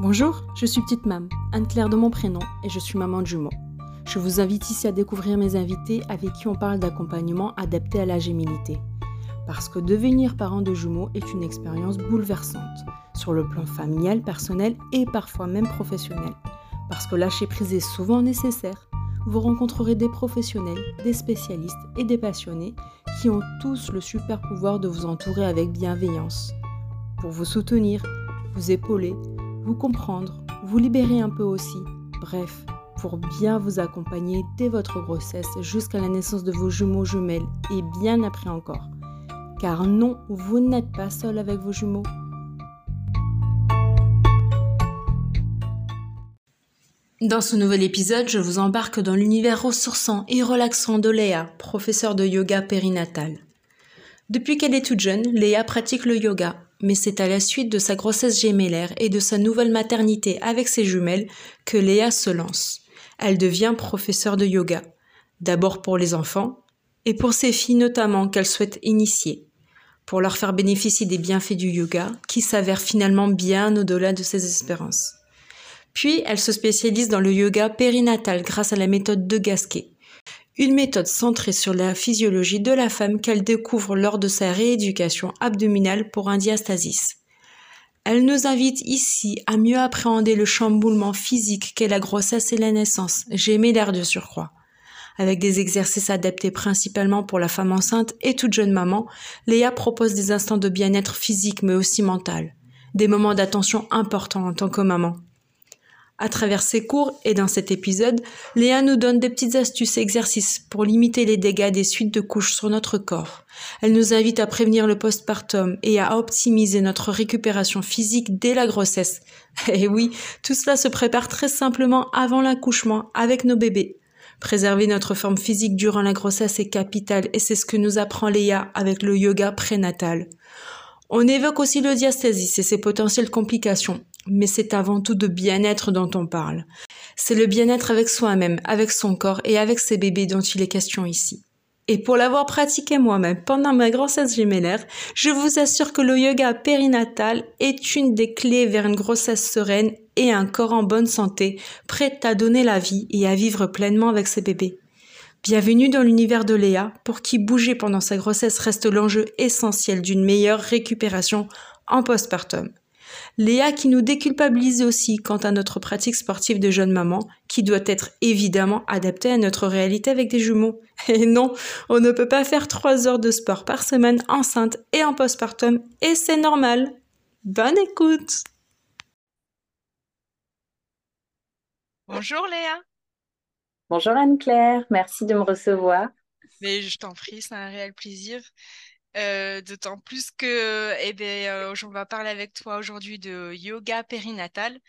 Bonjour, je suis Petite Mam, Anne-Claire de mon prénom, et je suis maman de jumeaux. Je vous invite ici à découvrir mes invités avec qui on parle d'accompagnement adapté à la gémilité. Parce que devenir parent de jumeaux est une expérience bouleversante, sur le plan familial, personnel et parfois même professionnel. Parce que lâcher prise est souvent nécessaire. Vous rencontrerez des professionnels, des spécialistes et des passionnés qui ont tous le super pouvoir de vous entourer avec bienveillance. Pour vous soutenir, vous épauler, vous comprendre, vous libérer un peu aussi. Bref, pour bien vous accompagner dès votre grossesse jusqu'à la naissance de vos jumeaux jumelles et bien après encore. Car non, vous n'êtes pas seul avec vos jumeaux. Dans ce nouvel épisode, je vous embarque dans l'univers ressourçant et relaxant de Léa, professeure de yoga périnatal. Depuis qu'elle est toute jeune, Léa pratique le yoga mais c'est à la suite de sa grossesse gémellaire et de sa nouvelle maternité avec ses jumelles que Léa se lance. Elle devient professeure de yoga, d'abord pour les enfants, et pour ses filles notamment qu'elle souhaite initier, pour leur faire bénéficier des bienfaits du yoga qui s'avèrent finalement bien au-delà de ses espérances. Puis elle se spécialise dans le yoga périnatal grâce à la méthode de Gasquet, une méthode centrée sur la physiologie de la femme qu'elle découvre lors de sa rééducation abdominale pour un diastasis. Elle nous invite ici à mieux appréhender le chamboulement physique qu'est la grossesse et la naissance, l'air de surcroît. Avec des exercices adaptés principalement pour la femme enceinte et toute jeune maman, Léa propose des instants de bien-être physique mais aussi mental, des moments d'attention importants en tant que maman. À travers ses cours et dans cet épisode, Léa nous donne des petites astuces et exercices pour limiter les dégâts des suites de couches sur notre corps. Elle nous invite à prévenir le postpartum et à optimiser notre récupération physique dès la grossesse. Et oui, tout cela se prépare très simplement avant l'accouchement avec nos bébés. Préserver notre forme physique durant la grossesse est capital et c'est ce que nous apprend Léa avec le yoga prénatal. On évoque aussi le diastasis et ses potentielles complications mais c'est avant tout de bien-être dont on parle. C'est le bien-être avec soi-même, avec son corps et avec ses bébés dont il est question ici. Et pour l'avoir pratiqué moi-même pendant ma grossesse gémellaire, je vous assure que le yoga périnatal est une des clés vers une grossesse sereine et un corps en bonne santé, prêt à donner la vie et à vivre pleinement avec ses bébés. Bienvenue dans l'univers de Léa, pour qui bouger pendant sa grossesse reste l'enjeu essentiel d'une meilleure récupération en postpartum. Léa qui nous déculpabilise aussi quant à notre pratique sportive de jeune maman, qui doit être évidemment adaptée à notre réalité avec des jumeaux. Et non, on ne peut pas faire trois heures de sport par semaine enceinte et en postpartum, et c'est normal. Bonne écoute Bonjour Léa Bonjour Anne-Claire, merci de me recevoir. Mais je t'en prie, c'est un réel plaisir. Euh, d'autant plus que, eh ben, euh, on va parler avec toi aujourd'hui de yoga périnatal.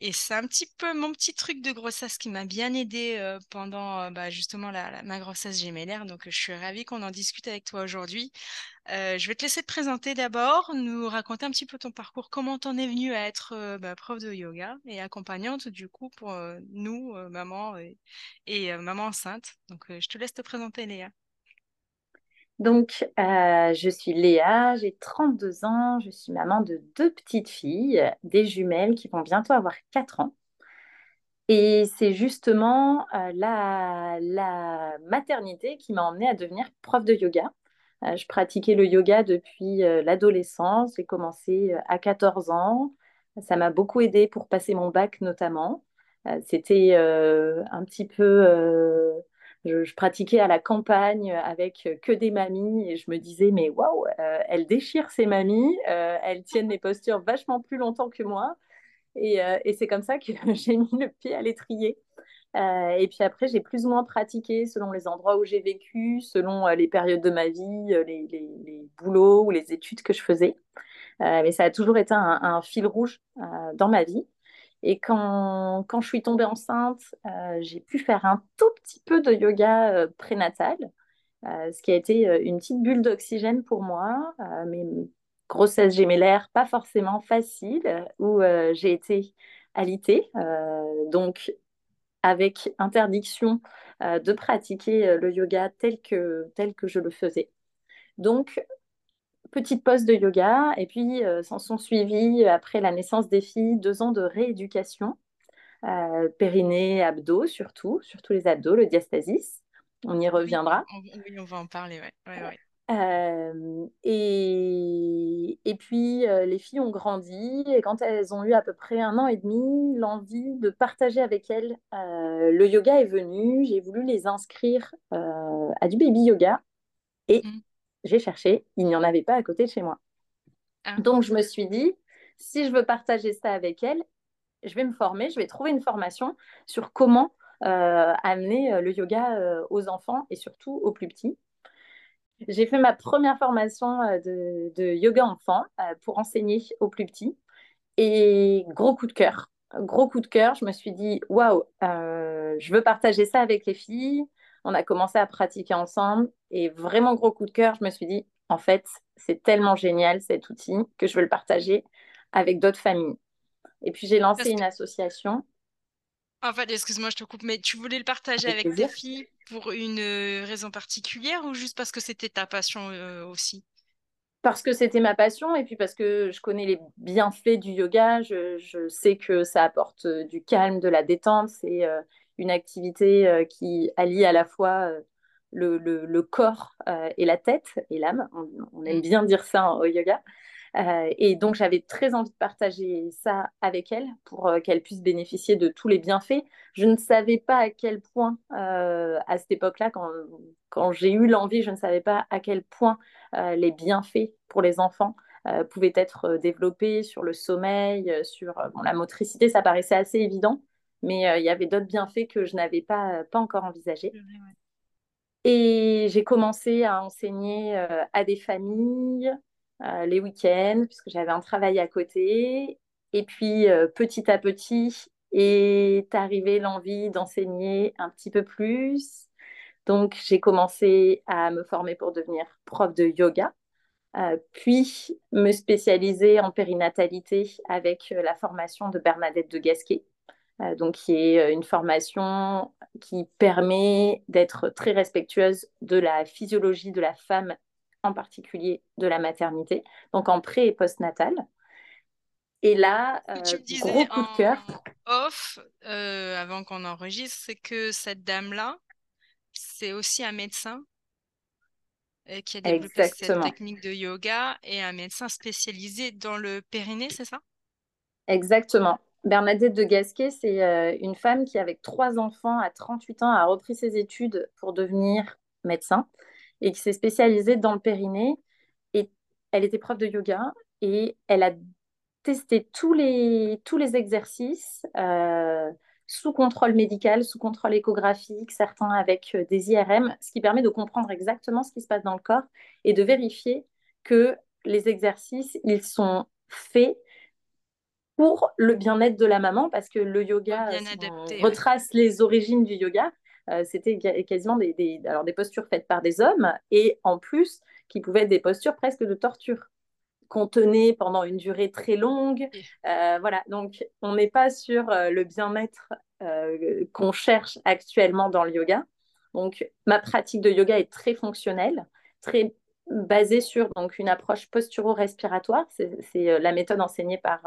Et c'est un petit peu mon petit truc de grossesse qui m'a bien aidé euh, pendant bah, justement la, ma grossesse gémellaire. Donc, je suis ravie qu'on en discute avec toi aujourd'hui. je vais te laisser te présenter d'abord, nous raconter un petit peu ton parcours, comment t'en es venue à être bah, prof de yoga et accompagnante du coup pour nous, maman et, et maman enceinte. Donc, je te laisse te présenter, Léa. Donc, euh, je suis Léa, j'ai 32 ans, je suis maman de deux petites filles, des jumelles qui vont bientôt avoir 4 ans. Et c'est justement euh, la, maternité qui m'a emmenée à devenir prof de yoga. Euh, je pratiquais le yoga depuis l'adolescence, j'ai commencé à 14 ans. Ça m'a beaucoup aidé pour passer mon bac notamment. C'était un petit peu je, pratiquais à la campagne avec que des mamies et je me disais, mais waouh, euh, elles déchirent ces mamies, euh, elles tiennent les postures vachement plus longtemps que moi. Et, euh, c'est comme ça que j'ai mis le pied à l'étrier. et puis après, j'ai plus ou moins pratiqué selon les endroits où j'ai vécu, selon les périodes de ma vie, les, les, les, boulots ou les études que je faisais. mais ça a toujours été un fil rouge dans ma vie. Et quand, quand je suis tombée enceinte, euh, j'ai pu faire un tout petit peu de yoga euh, prénatal, euh, ce qui a été une petite bulle d'oxygène pour moi. mais grossesse gémellaire, pas forcément facile, où j'ai été alitée, donc avec interdiction de pratiquer le yoga tel que, tel que je le faisais. Donc, petite pause de yoga. Et puis, s'en sont suivis, après la naissance des filles, deux ans de rééducation. périnée, abdos surtout, surtout les abdos, le diastasis. On y reviendra. Oui, on va en parler, ouais. ouais, ouais. Euh, et, et, puis, euh, les filles ont grandi et quand elles ont eu à peu près un an et demi, l'envie de partager avec elles euh, le yoga est venu. J'ai voulu les inscrire à du baby yoga et mmh. J'ai cherché, il n'y en avait pas à côté de chez moi. Ah. Donc, je me suis dit, si je veux partager ça avec elles, je vais me former, je vais trouver une formation sur comment amener le yoga aux enfants et surtout aux plus petits. J'ai fait ma première formation euh, de, yoga enfant euh, pour enseigner aux plus petits. Et gros coup de cœur. Gros coup de cœur. Je me suis dit, waouh, euh, je veux partager ça avec les filles. On a commencé à pratiquer ensemble. Et vraiment gros coup de cœur. Je me suis dit, en fait, c'est tellement génial cet outil que je veux le partager avec d'autres familles. Et puis j'ai lancé une association en fait, excuse-moi, je te coupe, mais tu voulais le partager avec, tes filles pour une euh, raison particulière ou juste parce que c'était ta passion euh, aussi? Parce que c'était ma passion et puis parce que je connais les bienfaits du yoga. Je, sais que ça apporte euh, du calme, de la détente. C'est une activité qui allie à la fois le, corps et la tête et l'âme. On, aime mmh. bien dire ça au yoga. Euh, et donc, j'avais très envie de partager ça avec elle pour euh, qu'elle puisse bénéficier de tous les bienfaits. Je ne savais pas à quel point, euh, à cette époque-là, quand, quand j'ai eu l'envie, je ne savais pas à quel point les bienfaits pour les enfants pouvaient être développés sur le sommeil, sur la motricité. Ça paraissait assez évident, mais il y avait d'autres bienfaits que je n'avais pas, pas encore envisagés. Et j'ai commencé à enseigner à des familles, euh, les week-ends, puisque j'avais un travail à côté. Et puis, euh, petit à petit, est arrivé l'envie d'enseigner un petit peu plus. Donc, j'ai commencé à me former pour devenir prof de yoga, euh, puis me spécialiser en périnatalité avec la formation de Bernadette de Gasquet, donc qui est une formation qui permet d'être très respectueuse de la physiologie de la femme en particulier de la maternité, donc en pré et post-natal. Et là, euh, gros coup de cœur. Off, euh, avant qu'on enregistre, c'est que cette dame-là, c'est aussi un médecin euh, qui a développé cette technique de yoga et un médecin spécialisé dans le périnée, c'est ça? Exactement. Bernadette de Gasquet, c'est une femme qui, avec trois enfants à 38 ans, a repris ses études pour devenir médecin et qui s'est spécialisée dans le périnée. Et elle était prof de yoga et elle a testé tous les, tous les exercices euh, sous contrôle médical, sous contrôle échographique, certains avec euh, des IRM, ce qui permet de comprendre exactement ce qui se passe dans le corps et de vérifier que les exercices, ils sont faits pour le bien-être de la maman, parce que le yoga, retrace les origines du yoga, euh, c'était quasiment des, alors des postures faites par des hommes et en plus qui pouvaient être des postures presque de torture qu'on tenait pendant une durée très longue. Euh, voilà, donc on n'est pas sur euh, le bien-être qu'on cherche actuellement dans le yoga. Donc ma pratique de yoga est très fonctionnelle, très basée sur donc une approche posturo-respiratoire. C'est la méthode enseignée par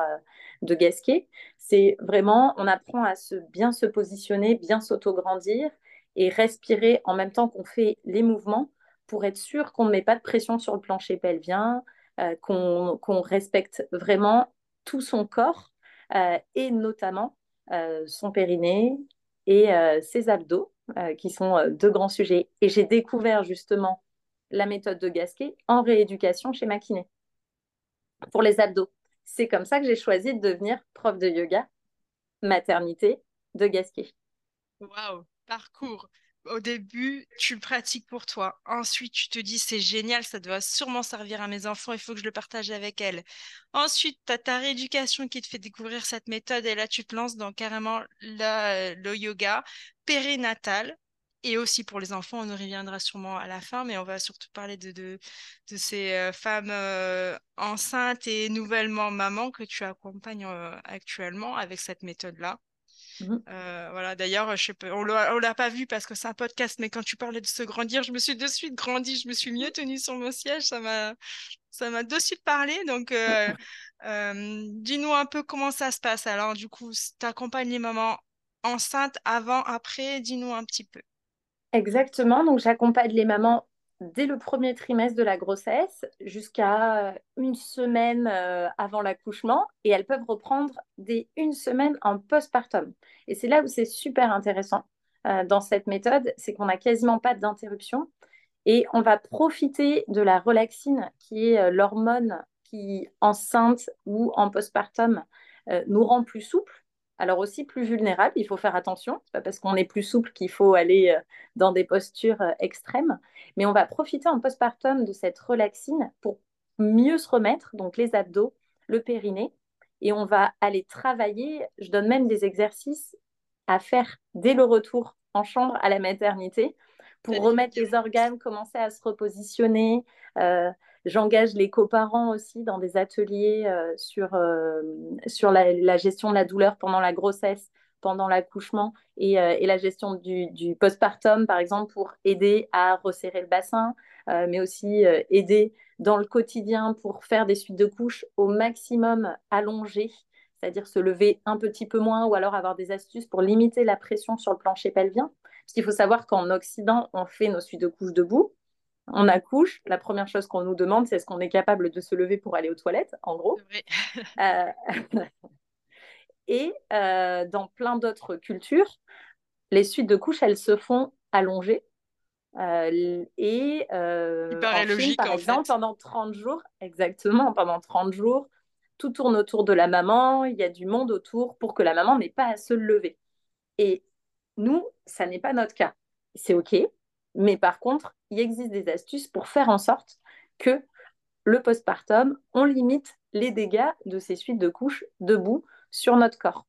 De Gasquet. C'est vraiment, on apprend à se, bien se positionner, bien s'auto-grandir et respirer en même temps qu'on fait les mouvements pour être sûr qu'on ne met pas de pression sur le plancher pelvien, euh, qu'on respecte vraiment tout son corps euh, et notamment euh, son périnée et ses abdos, qui sont deux grands sujets. Et j'ai découvert justement la méthode de Gasquet en rééducation chez ma pour les abdos. C'est comme ça que j'ai choisi de devenir prof de yoga maternité de Gasquet. Waouh parcours. Au début, tu le pratiques pour toi. Ensuite, tu te dis, c'est génial, ça doit sûrement servir à mes enfants, il faut que je le partage avec elles. Ensuite, tu as ta rééducation qui te fait découvrir cette méthode et là, tu te lances dans carrément le yoga périnatal. Et aussi pour les enfants, on y reviendra sûrement à la fin, mais on va surtout parler de, de, ces euh, femmes euh, enceintes et nouvellement mamans que tu accompagnes euh, actuellement avec cette méthode-là. Mhm. voilà, d'ailleurs, je on ne l'a pas vu parce que c'est un podcast, mais quand tu parlais de se grandir, je me suis de suite grandi, je me suis mieux tenue sur mon siège, ça m'a, ça m'a de suite parlé. Donc, dis-nous un peu comment ça se passe. Alors, du coup, tu accompagnes les mamans enceintes avant, après, dis-nous un petit peu. Exactement, donc j'accompagne les mamans dès le premier trimestre de la grossesse jusqu'à une semaine euh, avant l'accouchement et elles peuvent reprendre dès une semaine en postpartum. Et c'est là où c'est super intéressant euh, dans cette méthode, c'est qu'on n'a quasiment pas d'interruption et on va profiter de la relaxine qui est euh, l'hormone qui enceinte ou en postpartum nous rend plus souples alors aussi plus vulnérable, il faut faire attention. C'est pas parce qu'on est plus souple qu'il faut aller euh, dans des postures euh, extrêmes, mais on va profiter en postpartum de cette relaxine pour mieux se remettre, donc les abdos, le périnée, et on va aller travailler. Je donne même des exercices à faire dès le retour en chambre à la maternité pour remettre les organes, commencer à se repositionner. Euh, J'engage les coparents aussi dans des ateliers euh, sur, euh, sur la, gestion de la douleur pendant la grossesse, pendant l'accouchement et, euh, la gestion du, du, postpartum, par exemple, pour aider à resserrer le bassin, mais aussi aider dans le quotidien pour faire des suites de couches au maximum allongées, c'est-à-dire se lever un petit peu moins ou alors avoir des astuces pour limiter la pression sur le plancher pelvien. Parce qu'il faut savoir qu'en Occident, on fait nos suites de couches debout on accouche, la première chose qu'on nous demande, c'est est-ce qu'on est capable de se lever pour aller aux toilettes, en gros. Euh, et euh, dans plein d'autres cultures, les suites de couches, elles se font allongées. Euh, et en logique, par exemple, pendant 30 jours, exactement, pendant 30 jours, tout tourne autour de la maman, il y a du monde autour pour que la maman n'ait pas à se lever. Et nous, ça n'est pas notre cas. C'est OK, mais par contre, il existe des astuces pour faire en sorte que le postpartum, on limite les dégâts de ces suites de couches debout sur notre corps.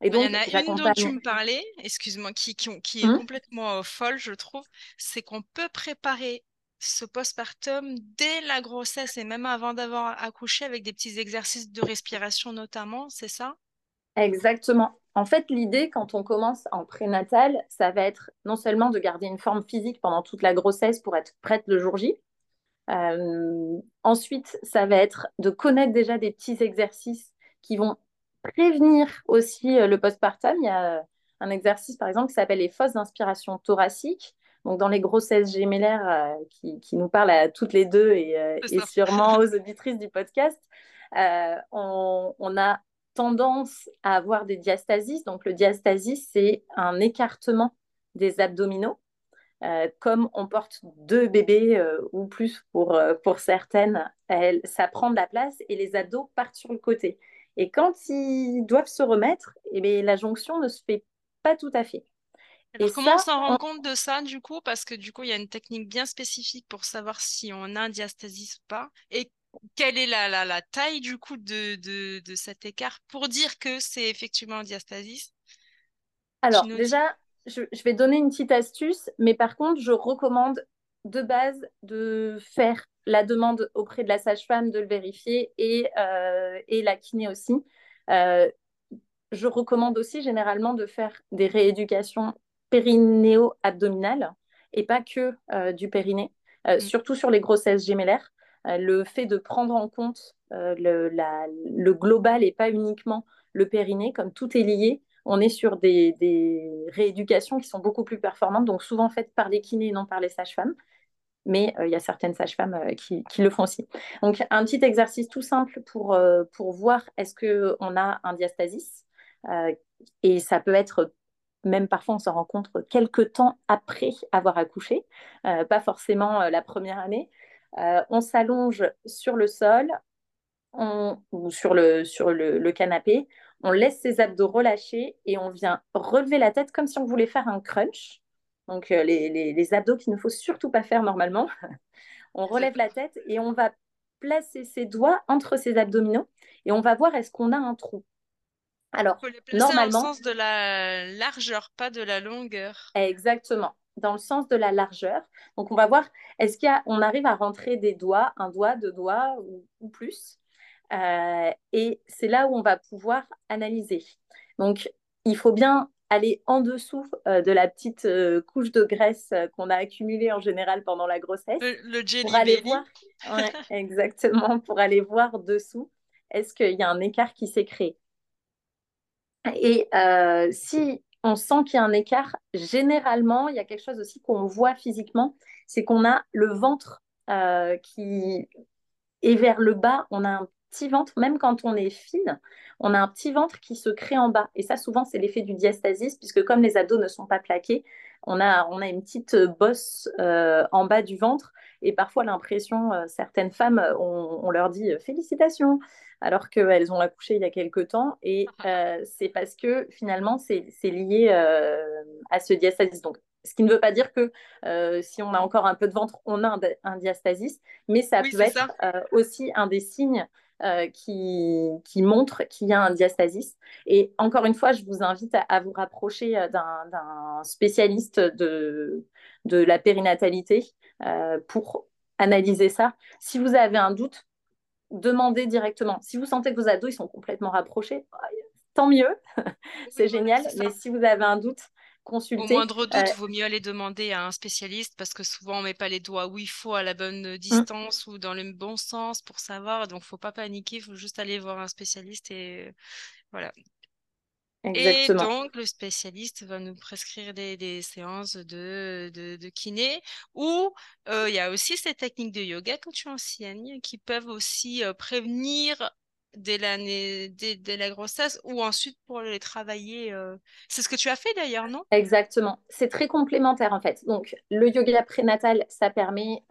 Et donc, il y en a une dont tu me parlais, excuse-moi, qui, qui, est hum? complètement euh, folle, je trouve, c'est qu'on peut préparer ce postpartum dès la grossesse et même avant d'avoir accouché avec des petits exercices de respiration notamment, c'est ça? Exactement. En fait, l'idée, quand on commence en prénatal, ça va être non seulement de garder une forme physique pendant toute la grossesse pour être prête le jour J. Euh, ensuite, ça va être de connaître déjà des petits exercices qui vont prévenir aussi euh, le postpartum. Il y a un exercice, par exemple, qui s'appelle les fosses d'inspiration thoracique. Donc, dans les grossesses gémellaires euh, qui, nous parlent à toutes les deux et, sûrement aux auditrices du podcast, on, on, a tendance à avoir des diastasis. Donc, le diastasis, c'est un écartement des abdominaux. Euh, comme on porte deux bébés euh, ou plus pour, euh, pour certaines, ça prend de la place et les abdos partent sur le côté. Et quand ils doivent se remettre, eh bien, la jonction ne se fait pas tout à fait. et comment on s'en rend compte de ça du coup? Parce que du coup, il y a une technique bien spécifique pour savoir si on a un diastasis ou pas. Et quelle est la, la, la, taille du coup de, de, de, cet écart pour dire que c'est effectivement un diastasis? Alors déjà, je, je, vais donner une petite astuce, mais par contre, je recommande de base de faire la demande auprès de la sage-femme de le vérifier et, euh, et la kiné aussi. Euh, je recommande aussi généralement de faire des rééducations périnéo-abdominales et pas que euh, du périnée, mm. surtout sur les grossesses gémellaires. Euh, le fait de prendre en compte euh, le, global et pas uniquement le périnée, comme tout est lié, on est sur des, rééducations qui sont beaucoup plus performantes, donc souvent faites par les kinés et non par les sages-femmes. Mais euh, il y a certaines sages-femmes qui, le font aussi. Donc, un petit exercice tout simple pour, pour voir est-ce qu'on a un diastasis. et ça peut être même parfois on s'en rencontre quelques temps après avoir accouché, pas forcément la première année. Euh, on s'allonge sur le sol ou sur, le, sur le, canapé, on laisse ses abdos relâchés et on vient relever la tête comme si on voulait faire un crunch. Donc euh, les, les, abdos qu'il ne faut surtout pas faire normalement. on relève la tête et on va placer ses doigts entre ses abdominaux et on va voir est-ce qu'on a un trou. Alors, normalement, dans le sens de la largeur, pas de la longueur. Exactement dans le sens de la largeur. Donc, on va voir, est-ce qu'on arrive à rentrer des doigts, un doigt, deux doigts ou, plus. Euh, et c'est là où on va pouvoir analyser. Donc, il faut bien aller en dessous euh, de la petite euh, couche de graisse qu'on a accumulée en général pendant la grossesse. Le, le pour aller voir, exactement, pour aller voir dessous, est-ce qu'il y a un écart qui s'est créé? Et si on sent qu'il y a un écart, généralement, il y a quelque chose aussi qu'on voit physiquement, c'est qu'on a le ventre qui est vers le bas, on a un petit ventre, même quand on est fine, on a un petit ventre qui se crée en bas. Et ça, souvent, c'est l'effet du diastasis, puisque comme les abdos ne sont pas plaqués, on a, on a une petite bosse euh, en bas du ventre. Et parfois, l'impression, euh, certaines femmes, on, leur dit euh, félicitations, alors qu'elles ont accouché il y a quelques temps. Et c'est parce que finalement, c'est lié à ce diastasis. Donc, ce qui ne veut pas dire que si on a encore un peu de ventre, on a un, diastasis, mais ça peut être aussi un des signes euh, qui, qui, montre qu'il y a un diastasis. Et encore une fois, je vous invite à, vous rapprocher euh, d'un spécialiste de, de la périnatalité euh, pour analyser ça. Si vous avez un doute, demandez directement. Si vous sentez que vos ados ils sont complètement rapprochés, tant mieux, c'est génial. Mais si vous avez un doute, consulter. Au moindre doute, il euh, vaut mieux aller demander à un spécialiste parce que souvent on met pas les doigts où il faut, à la bonne mmh. distance ou dans le bon sens pour savoir. Donc, faut pas paniquer, il faut juste aller voir un spécialiste et voilà. Et donc, le spécialiste va nous prescrire des, séances de, de, kiné ou euh, il y a aussi ces techniques de yoga que tu enseignes qui peuvent aussi euh, prévenir dès, dès, la grossesse ou ensuite pour les travailler euh, C'est ce que tu as fait d'ailleurs, non? Exactement. C'est très complémentaire en fait. Donc, le yoga prénatal, ça permet,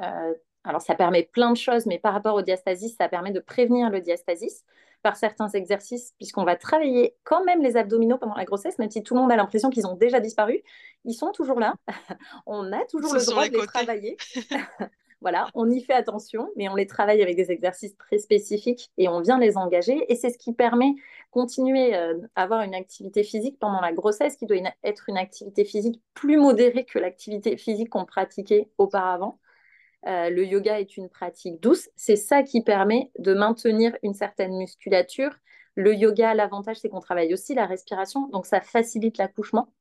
alors ça permet plein de choses, mais par rapport au diastasis, ça permet de prévenir le diastasis par certains exercices, puisqu'on va travailler quand même les abdominaux pendant la grossesse, même si tout le monde a l'impression qu'ils ont déjà disparu. Ils sont toujours là. On a toujours le droit de les travailler. Voilà, on y fait attention, mais on les travaille avec des exercices très spécifiques et on vient les engager. Et c'est ce qui permet continuer euh, à avoir une activité physique pendant la grossesse, qui doit être une activité physique plus modérée que l'activité physique qu'on pratiquait auparavant. Euh, le yoga est une pratique douce. C'est ça qui permet de maintenir une certaine musculature. Le yoga, l'avantage, c'est qu'on travaille aussi la respiration, donc ça facilite l'accouchement.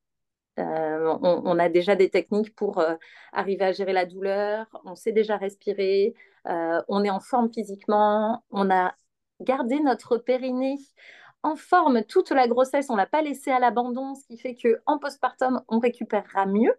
Euh, on, a déjà des techniques pour euh, arriver à gérer la douleur, on sait déjà respirer, on est en forme physiquement, on a gardé notre périnée en forme toute la grossesse, on l'a pas laissé à l'abandon, ce qui fait que en postpartum, on récupérera mieux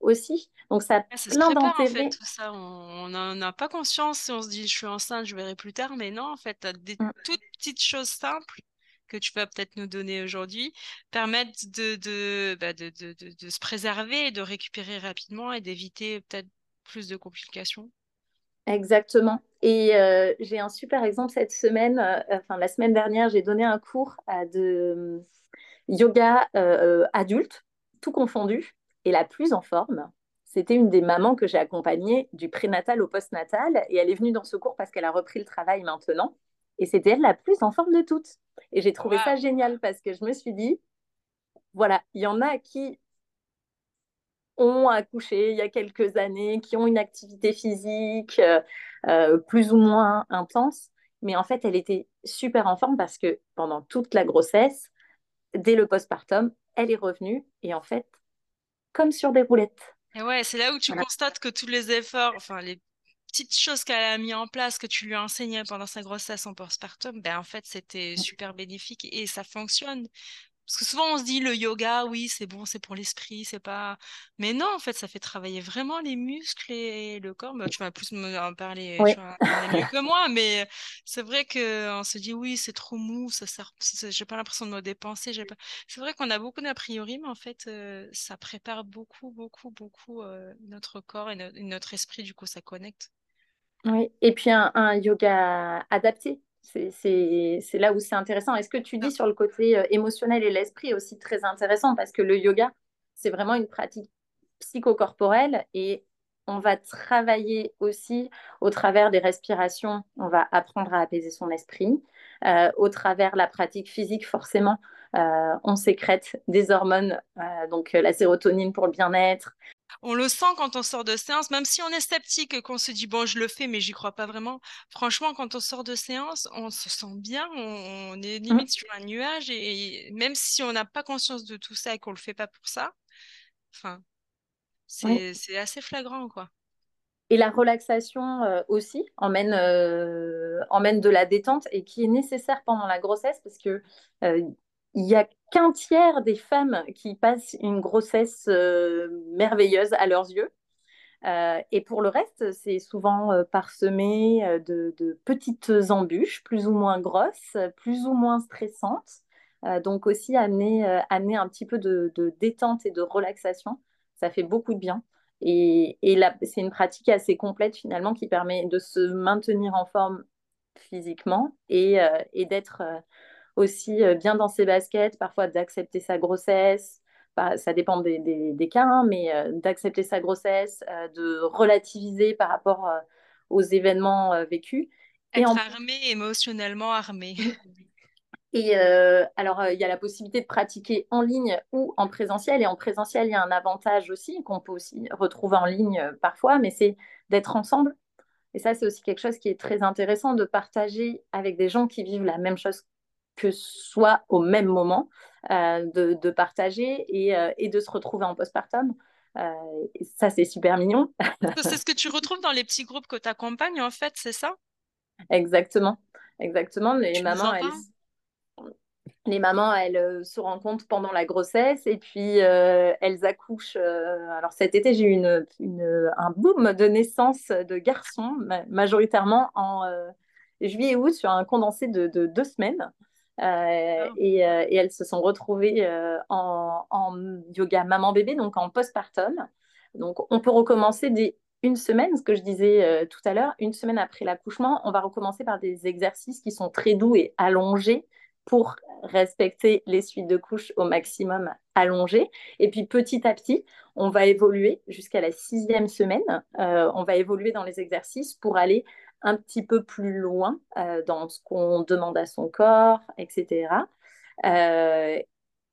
aussi. Donc ça a plein d'intérêt. On n'en a pas conscience on se dit je suis enceinte, je verrai plus tard, mais non, en fait, des mm. toutes petites choses simples que tu vas peut-être nous donner aujourd'hui permettent de, bah, de, de, de, de, se préserver, de récupérer rapidement et d'éviter peut-être plus de complications Exactement. Et euh, j'ai un super exemple cette semaine, euh, enfin la semaine dernière, j'ai donné un cours de yoga euh, adulte, tout confondu, et la plus en forme. C'était une des mamans que j'ai accompagnée du prénatal au postnatal, et elle est venue dans ce cours parce qu'elle a repris le travail maintenant. Et c'était elle la plus en forme de toutes. Et j'ai trouvé ça génial parce que je me suis dit, voilà, il y en a qui ont accouché il y a quelques années, qui ont une activité physique euh, euh, plus ou moins intense. Mais en fait, elle était super en forme parce que pendant toute la grossesse, dès le postpartum, elle est revenue et en fait, comme sur des roulettes. Et ouais, c'est là où tu constates que tous les efforts, enfin les petites choses qu'elle a mis en place, que tu lui as enseigné pendant sa grossesse en postpartum, ben en fait, c'était super bénéfique et ça fonctionne. Parce que souvent, on se dit le yoga, oui, c'est bon, c'est pour l'esprit, c'est pas. Mais non, en fait, ça fait travailler vraiment les muscles et le corps. tu vas plus me parler, mieux que moi, mais c'est vrai qu'on se dit oui, c'est trop mou, ça sert. J'ai pas l'impression de me dépenser. Pas... C'est vrai qu'on a beaucoup d'a priori, mais en fait, euh, ça prépare beaucoup, beaucoup, beaucoup euh, notre corps et, notre esprit. Du coup, ça connecte. Oui, et puis un, yoga adapté. C'est là où c'est intéressant. Est-ce que tu dis sur le côté euh, émotionnel et l'esprit aussi très intéressant? Parce que le yoga, c'est vraiment une pratique psychocorporelle et on va travailler aussi au travers des respirations, on va apprendre à apaiser son esprit. Euh, au travers de la pratique physique, forcément, euh, on sécrète des hormones, donc la sérotonine pour le bien-être, On le sent quand on sort de séance, même si on est sceptique, qu'on se dit, bon, je le fais, mais j'y crois pas vraiment. Franchement, quand on sort de séance, on se sent bien, on, est limite sur un nuage, et, même si on n'a pas conscience de tout ça et qu'on le fait pas pour ça, enfin, c'est assez flagrant, quoi. Et la relaxation euh, aussi emmène, euh, emmène de la détente et qui est nécessaire pendant la grossesse parce que euh, il n'y a qu'un tiers des femmes qui passent une grossesse merveilleuse à leurs yeux. et pour le reste, c'est souvent parsemé de, petites embûches, plus ou moins grosses, plus ou moins stressantes. donc aussi amener, amener un petit peu de, détente et de relaxation, ça fait beaucoup de bien. Et, c'est une pratique assez complète finalement qui permet de se maintenir en forme physiquement et, euh, d'être euh, aussi euh, bien dans ses baskets, parfois d'accepter sa grossesse. Bah, ça dépend des, cas, hein, mais d'accepter sa grossesse, de relativiser par rapport aux événements vécus. Être armé, émotionnellement armé. Et euh, alors, euh, il y a la possibilité de pratiquer en ligne ou en présentiel. Et en présentiel, il y a un avantage aussi qu'on peut aussi retrouver en ligne euh, parfois, mais c'est d'être ensemble. Et ça, c'est aussi quelque chose qui est très intéressant de partager avec des gens qui vivent la même chose que soi au même moment, de, partager et, de se retrouver en postpartum. ça, c'est super mignon. c'est ce que tu retrouves dans les petits groupes que tu accompagnes, en fait, c'est ça? Exactement. Exactement. Les mamans, elles, les mamans, elles euh, se rencontrent pendant la grossesse et puis euh, elles accouchent. Euh, alors cet été, j'ai eu une, un boom de naissance de garçons, majoritairement en juillet et août, sur un condensé de, deux semaines. Ah. et, elles se sont retrouvées en, yoga maman-bébé, donc en postpartum. Donc on peut recommencer dès une semaine, ce que je disais tout à l'heure, une semaine après l'accouchement, on va recommencer par des exercices qui sont très doux et allongés pour respecter les suites de couches au maximum allongées. Et puis petit à petit, on va évoluer jusqu'à la sixième semaine. Euh, on va évoluer dans les exercices pour aller un petit peu plus loin euh, dans ce qu'on demande à son corps, etc. Euh,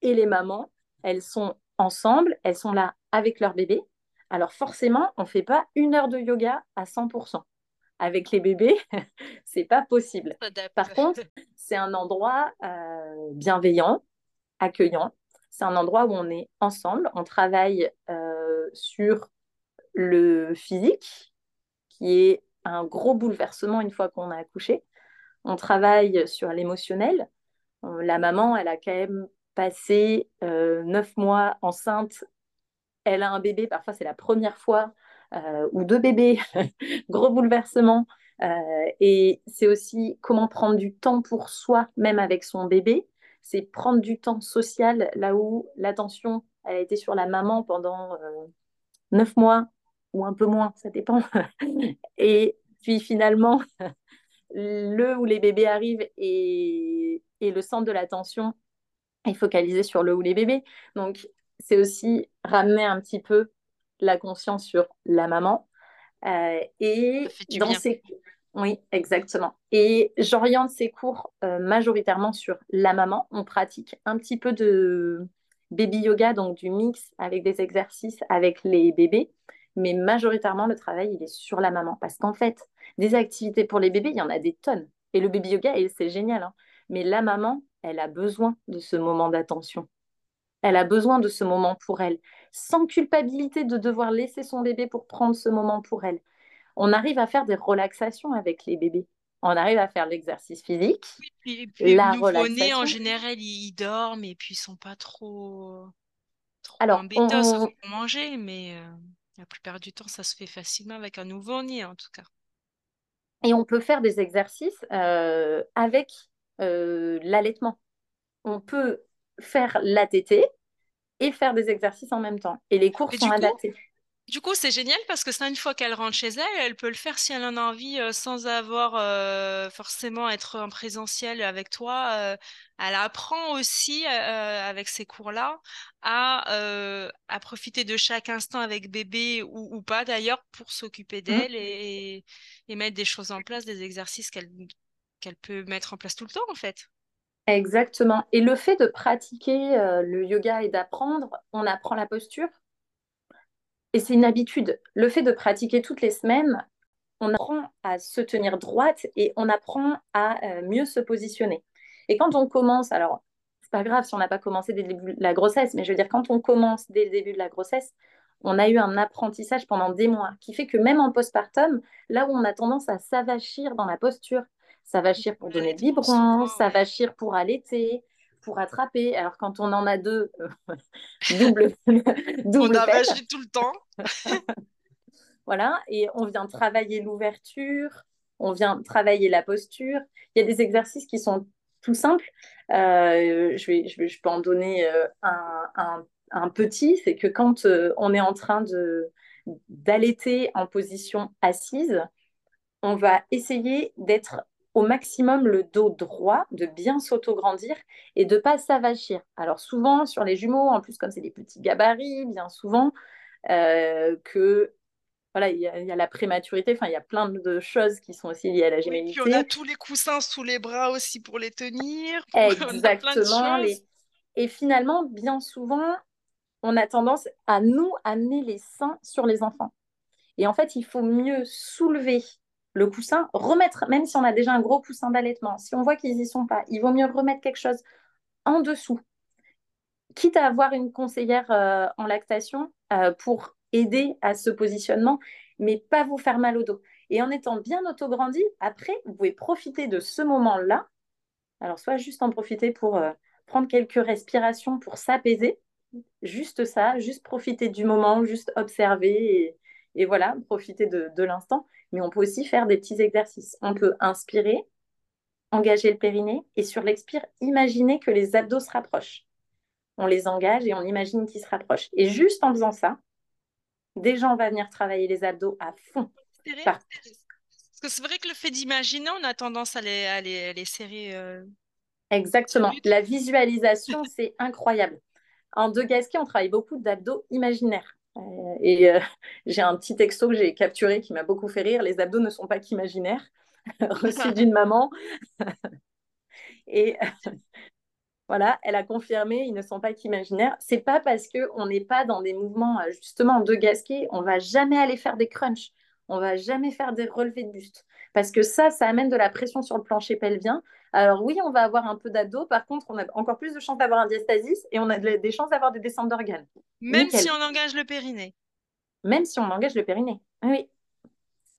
et les mamans, elles sont ensemble, elles sont là avec leur bébé. Alors forcément, on ne fait pas une heure de yoga à 100% avec les bébés, c'est pas possible. Par contre, c'est un endroit euh, bienveillant, accueillant. C'est un endroit où on est ensemble, on travaille sur le physique, qui est un gros bouleversement une fois qu'on a accouché. On travaille sur l'émotionnel. La maman, elle a quand même passé euh, neuf mois enceinte. Elle a un bébé, parfois c'est la première fois euh, ou deux bébés, gros bouleversement. Euh, et c'est aussi comment prendre du temps pour soi, même avec son bébé. C'est prendre du temps social là où l'attention a été sur la maman pendant euh, neuf mois ou un peu moins, ça dépend. et puis finalement, le où les bébés arrivent et, et le centre de l'attention est focalisé sur le ou les bébés. Donc, c'est aussi ramener un petit peu la conscience sur la maman. Euh, et dans ces oui, exactement. Et j'oriente ces cours euh, majoritairement sur la maman. On pratique un petit peu de baby yoga, donc du mix avec des exercices avec les bébés. Mais majoritairement, le travail, il est sur la maman. Parce qu'en fait, des activités pour les bébés, il y en a des tonnes. Et le baby yoga, c'est génial. Hein. Mais la maman, elle a besoin de ce moment d'attention. Elle a besoin de ce moment pour elle, sans culpabilité de devoir laisser son bébé pour prendre ce moment pour elle. On arrive à faire des relaxations avec les bébés. On arrive à faire l'exercice physique. Oui, puis, la relaxation. en général, ils dorment et puis ils sont pas trop, trop Alors, embêtants pour manger, mais euh, la plupart du temps, ça se fait facilement avec un nouveau-né, en tout cas. Et on peut faire des exercices euh, avec euh, l'allaitement. On peut faire l'ATT et faire des exercices en même temps. Et les cours sont adaptés. Du coup, c'est génial parce que ça, une fois qu'elle rentre chez elle, elle peut le faire si elle en a envie euh, sans avoir euh, forcément être en présentiel avec toi. Euh, elle apprend aussi avec ces cours-là à, à profiter de chaque instant avec bébé ou, pas d'ailleurs pour s'occuper mmh. d'elle et, et, mettre des choses en place, des exercices qu'elle qu'elle peut mettre en place tout le temps en fait. Exactement. Et le fait de pratiquer euh, le yoga et d'apprendre, on apprend la posture? Et c'est une habitude. Le fait de pratiquer toutes les semaines, on apprend à se tenir droite et on apprend à euh, mieux se positionner. Et quand on commence, alors c'est pas grave si on n'a pas commencé dès le début de la grossesse, mais je veux dire, quand on commence dès le début de la grossesse, on a eu un apprentissage pendant des mois qui fait que même en postpartum, là où on a tendance à s'avachir dans la posture, s'avachir pour donner le biberon, s'avachir pour allaiter, pour attraper. Alors quand on en a deux, euh, double, double. On avachit tout le temps. voilà, et on vient travailler l'ouverture, on vient travailler la posture. Il y a des exercices qui sont tout simples. Euh, je, vais, je, vais, je peux en donner euh, un, un, un, petit, c'est que quand on est en train de d'allaiter en position assise, on va essayer d'être au maximum le dos droit, de bien s'auto-grandir et de pas s'avachir. Alors souvent sur les jumeaux, en plus comme c'est des petits gabarits, bien souvent euh, que voilà, il y, a la prématurité, enfin il y a plein de choses qui sont aussi liées à la gémellité. Oui, puis on a tous les coussins sous les bras aussi pour les tenir. Exactement. Et finalement, bien souvent, on a tendance à nous amener les seins sur les enfants. Et en fait, il faut mieux soulever le coussin, remettre, même si on a déjà un gros coussin d'allaitement, si on voit qu'ils n'y sont pas, il vaut mieux remettre quelque chose en dessous, quitte à avoir une conseillère euh, en lactation euh, pour aider à ce positionnement, mais pas vous faire mal au dos. Et en étant bien autograndi, après, vous pouvez profiter de ce moment-là. Alors, soit juste en profiter pour euh, prendre quelques respirations pour s'apaiser, juste ça, juste profiter du moment, juste observer voilà, profiter de l'instant mais on peut aussi faire des petits exercices. On peut inspirer, engager le périnée et sur l'expire, imaginer que les abdos se rapprochent. On les engage et on imagine qu'ils se rapprochent. Et juste en faisant ça, déjà on va venir travailler les abdos à fond. Parce que c'est vrai que le fait d'imaginer, on a tendance à les, les, serrer. Euh, Exactement. La visualisation, c'est incroyable. En deux gasquets, on travaille beaucoup d'abdos imaginaires. Euh, et euh, j'ai un petit texto que j'ai capturé qui m'a beaucoup fait rire. Les abdos ne sont pas qu'imaginaires, reçu d'une maman. et voilà, elle a confirmé, ils ne sont pas qu'imaginaires. C'est pas parce qu'on n'est pas dans des mouvements euh, justement de gasquet, on va jamais aller faire des crunchs, on va jamais faire des relevés de buste. Parce que ça, ça amène de la pression sur le plancher pelvien. Alors oui, on va avoir un peu d'abdos. Par contre, on a encore plus de chances d'avoir un diastasis et on a des chances d'avoir des descentes d'organes. Même si on engage le périnée. Même si on engage le périnée. Oui.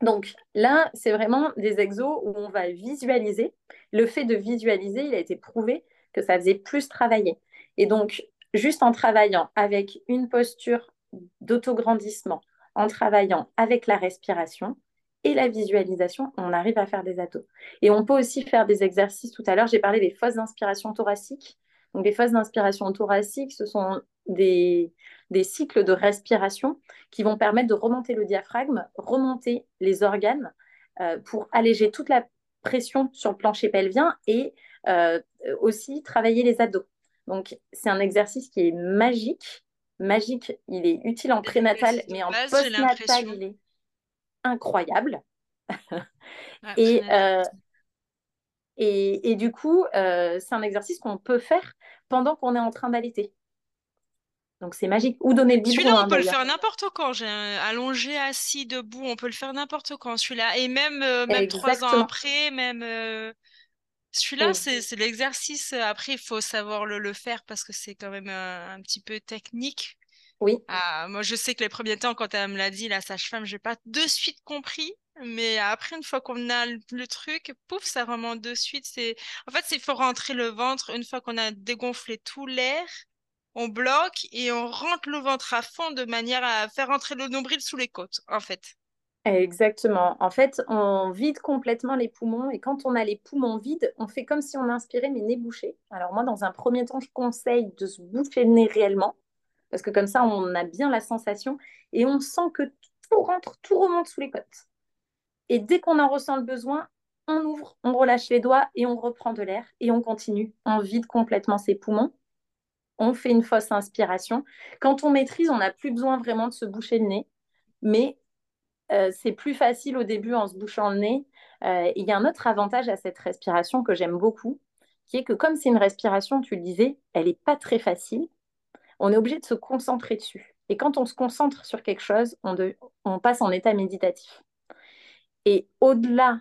Donc là, c'est vraiment des exos où on va visualiser. Le fait de visualiser, il a été prouvé que ça faisait plus travailler. Et donc, juste en travaillant avec une posture d'autograndissement, en travaillant avec la respiration, et la visualisation, on arrive à faire des atos. Et on peut aussi faire des exercices. Tout à l'heure, j'ai parlé des fosses d'inspiration thoracique. Donc, les fosses d'inspiration thoracique, ce sont des, des cycles de respiration qui vont permettre de remonter le diaphragme, remonter les organes euh, pour alléger toute la pression sur le plancher pelvien et euh, aussi travailler les abdos. Donc, c'est un exercice qui est magique. Magique, il est utile en prénatal, mais en postnatal, il est incroyable. Euh, et, et, du coup, euh, c'est un exercice qu'on peut faire pendant qu'on est en train d'allaiter. Donc c'est magique. Ou donner le biberon. Celui-là, on hein, peut le faire n'importe quand. J'ai allongé, assis, debout, on peut le faire n'importe quand. Celui-là, et même, euh, même trois ans après, même. Celui-là, c'est l'exercice. Après, il faut savoir le, le, faire parce que c'est quand même un, petit peu technique. Oui. Ah, moi, je sais que les premiers temps, quand elle me l'a dit, la sage-femme, je n'ai pas de suite compris. Mais après, une fois qu'on a le, truc, pouf, ça remonte de suite. C'est En fait, il faut rentrer le ventre. Une fois qu'on a dégonflé tout l'air, on bloque et on rentre le ventre à fond de manière à faire rentrer le nombril sous les côtes, en fait. Exactement. En fait, on vide complètement les poumons et quand on a les poumons vides, on fait comme si on inspirait mais nez bouché. Alors moi, dans un premier temps, je conseille de se boucher le nez réellement parce que comme ça, on a bien la sensation et on sent que tout rentre, tout remonte sous les côtes. Et dès qu'on en ressent le besoin, on ouvre, on relâche les doigts et on reprend de l'air et on continue. On vide complètement ses poumons. On fait une fausse inspiration. Quand on maîtrise, on n'a plus besoin vraiment de se boucher le nez, mais euh, c'est plus facile au début en se bouchant le nez. Euh, il y a un autre avantage à cette respiration que j'aime beaucoup, qui est que comme c'est une respiration, tu le disais, elle n'est pas très facile on est obligé de se concentrer dessus. Et quand on se concentre sur quelque chose, on, passe en état méditatif. Et au-delà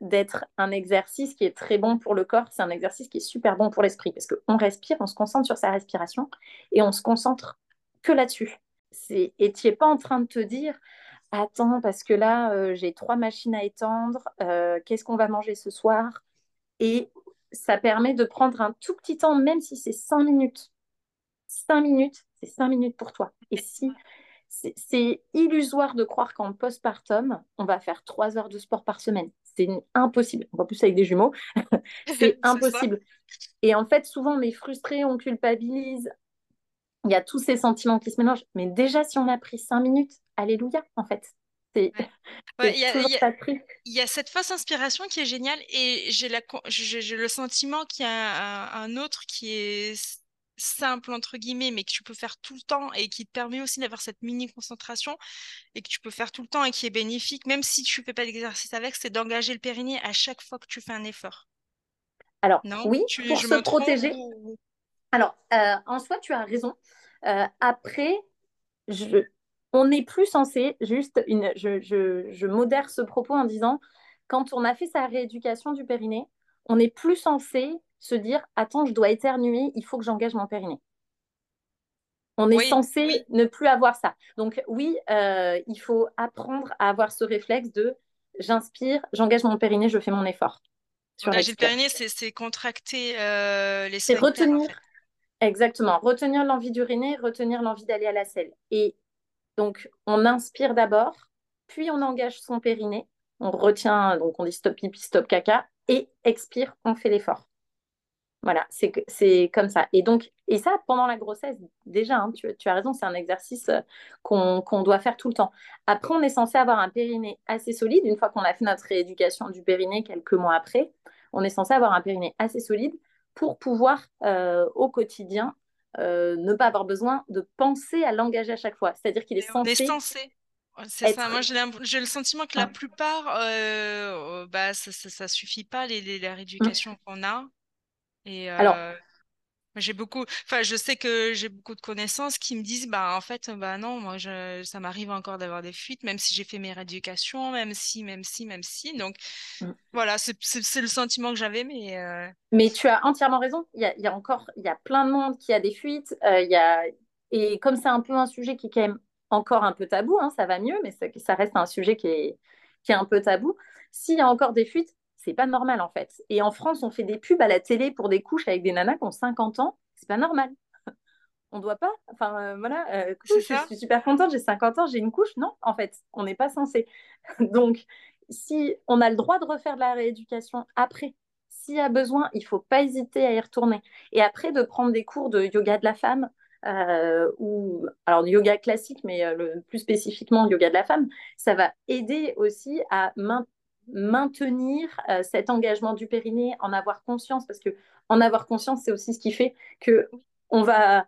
d'être un exercice qui est très bon pour le corps, c'est un exercice qui est super bon pour l'esprit parce qu'on respire, on se concentre sur sa respiration et on se concentre que là-dessus. Et tu n'es pas en train de te dire, attends, parce que là, euh, j'ai trois machines à étendre, euh, qu'est-ce qu'on va manger ce soir? Et ça permet de prendre un tout petit temps, même si c'est cinq minutes. Cinq minutes, c'est cinq minutes pour toi. Et si c'est illusoire de croire qu'en postpartum, on va faire trois heures de sport par semaine. C'est impossible. En plus avec des jumeaux, c'est impossible. Et en fait, souvent on est frustré, on culpabilise. Il y a tous ces sentiments qui se mélangent. Mais déjà, si on a pris cinq minutes, alléluia, en fait. il, y a, cette fausse inspiration qui est géniale et j'ai le sentiment qu'il y a un, autre qui est simple entre guillemets mais que tu peux faire tout le temps et qui te permet aussi d'avoir cette mini concentration et que tu peux faire tout le temps et qui est bénéfique même si tu fais pas d'exercice avec c'est d'engager le périnée à chaque fois que tu fais un effort. Alors oui, pour se protéger. Alors euh, en soi tu as raison. Euh, après je on n'est plus censé, juste, une, je, modère ce propos en disant, quand on a fait sa rééducation du périnée, on n'est plus censé se dire, attends, je dois éternuer, il faut que j'engage mon périnée. On est censé ne plus avoir ça. Donc oui, euh, il faut apprendre à avoir ce réflexe de j'inspire, j'engage mon périnée, je fais mon effort. Engager le périnée, c'est contracter euh, les C'est retenir, exactement, retenir l'envie d'uriner, retenir l'envie d'aller à la selle. Et donc, on inspire d'abord, puis on engage son périnée, on retient, donc on dit stop pipi, stop caca, et expire, on fait l'effort. Voilà, c'est comme ça. Et donc, et ça, pendant la grossesse, déjà, hein, tu, as raison, c'est un exercice euh, qu'on doit faire tout le temps. Après, on est censé avoir un périnée assez solide. Une fois qu'on a fait notre rééducation du périnée quelques mois après, on est censé avoir un périnée assez solide pour pouvoir, euh, au quotidien, euh, ne pas avoir besoin de penser à l'engager à chaque fois. C'est-à-dire qu'il est censé. C'est ça. Moi, j'ai le sentiment que la plupart, euh, bah, ça, ça, suffit pas les, les la rééducation qu'on a. Et Alors, euh, j'ai beaucoup, enfin, je sais que j'ai beaucoup de connaissances qui me disent, bah, en fait, bah non, moi, je, ça m'arrive encore d'avoir des fuites, même si j'ai fait mes rééducations, même si, même si, même si. Donc, mm. voilà, c'est le sentiment que j'avais, mais. Euh, mais tu as entièrement raison. Il y a, il y a encore, il y a plein de monde qui a des fuites. Euh, il y a... Et comme c'est un peu un sujet qui est quand même encore un peu tabou, hein, ça va mieux, mais ça, ça reste un sujet qui est, qui est un peu tabou. S'il y a encore des fuites, c'est pas normal en fait. Et en France, on fait des pubs à la télé pour des couches avec des nanas qui ont 50 ans. C'est pas normal. on doit pas. Enfin, euh, voilà. Euh, je suis super contente, j'ai 50 ans, j'ai une couche. Non, en fait, on n'est pas censé. Donc, si on a le droit de refaire de la rééducation après, s'il y a besoin, il faut pas hésiter à y retourner. Et après, de prendre des cours de yoga de la femme. Euh, ou alors yoga classique, mais le, plus spécifiquement yoga de la femme, ça va aider aussi à maintenir maintenir euh, cet engagement du périnée, en avoir conscience, parce que en avoir conscience, c'est aussi ce qui fait que on va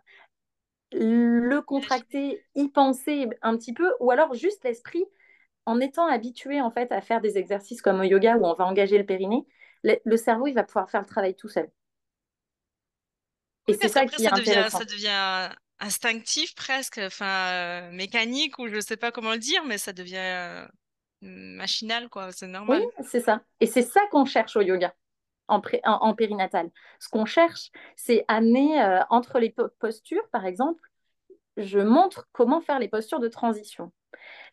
le contracter, y penser un petit peu, ou alors juste l'esprit, en étant habitué en fait à faire des exercices comme au yoga où on va engager le périnée, le, cerveau il va pouvoir faire le travail tout seul. Et c'est ça qui est intéressant. ça devient instinctif presque, enfin euh, mécanique ou je ne sais pas comment le dire, mais ça devient euh, machinal, quoi. C'est normal. Oui, c'est ça. Et c'est ça qu'on cherche au yoga. En, en, périnatal. Ce qu'on cherche, c'est amener euh, entre les postures, par exemple, je montre comment faire les postures de transition.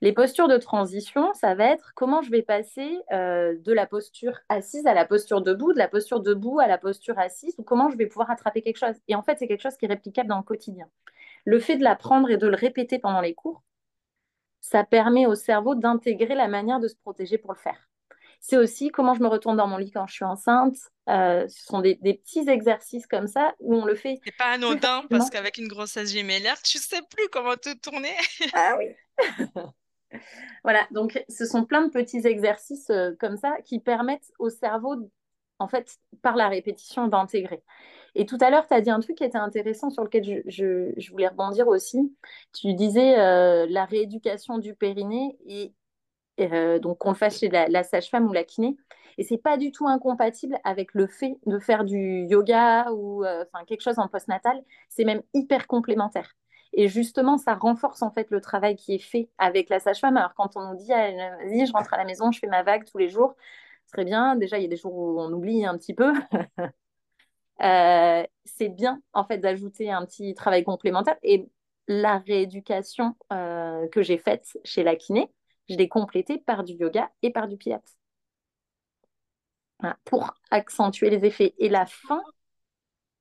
Les postures de transition, ça va être comment je vais passer euh, de la posture assise à la posture debout, de la posture debout à la posture assise, ou comment je vais pouvoir attraper quelque chose. Et en fait, c'est quelque chose qui est réplicable dans le quotidien. Le fait de l'apprendre et de le répéter pendant les cours, ça permet au cerveau d'intégrer la manière de se protéger pour le faire. C'est aussi comment je me retourne dans mon lit quand je suis enceinte. Euh, ce sont des, petits exercices comme ça où on le fait. C'est pas anodin parce qu'avec une grossesse gémellaire, tu sais plus comment te tourner. ah oui. voilà, donc ce sont plein de petits exercices euh, comme ça qui permettent au cerveau, en fait, par la répétition, d'intégrer. Et tout à l'heure, tu as dit un truc qui était intéressant sur lequel je, voulais rebondir aussi. Tu disais euh, la rééducation du périnée et euh, donc qu'on le fasse chez la, sage-femme ou la kiné. Et c'est pas du tout incompatible avec le fait de faire du yoga ou euh, quelque chose en postnatal. C'est même hyper complémentaire. Et justement, ça renforce en fait le travail qui est fait avec la sage-femme. Alors quand on nous dit, vas-y, je rentre à la maison, je fais ma vague tous les jours, très bien. Déjà, il y a des jours où on oublie un petit peu. Euh, c'est bien en fait d'ajouter un petit travail complémentaire. Et la rééducation euh, que j'ai faite chez la kiné, je l'ai complétée par du yoga et par du pilates. pour accentuer les effets. Et la fin,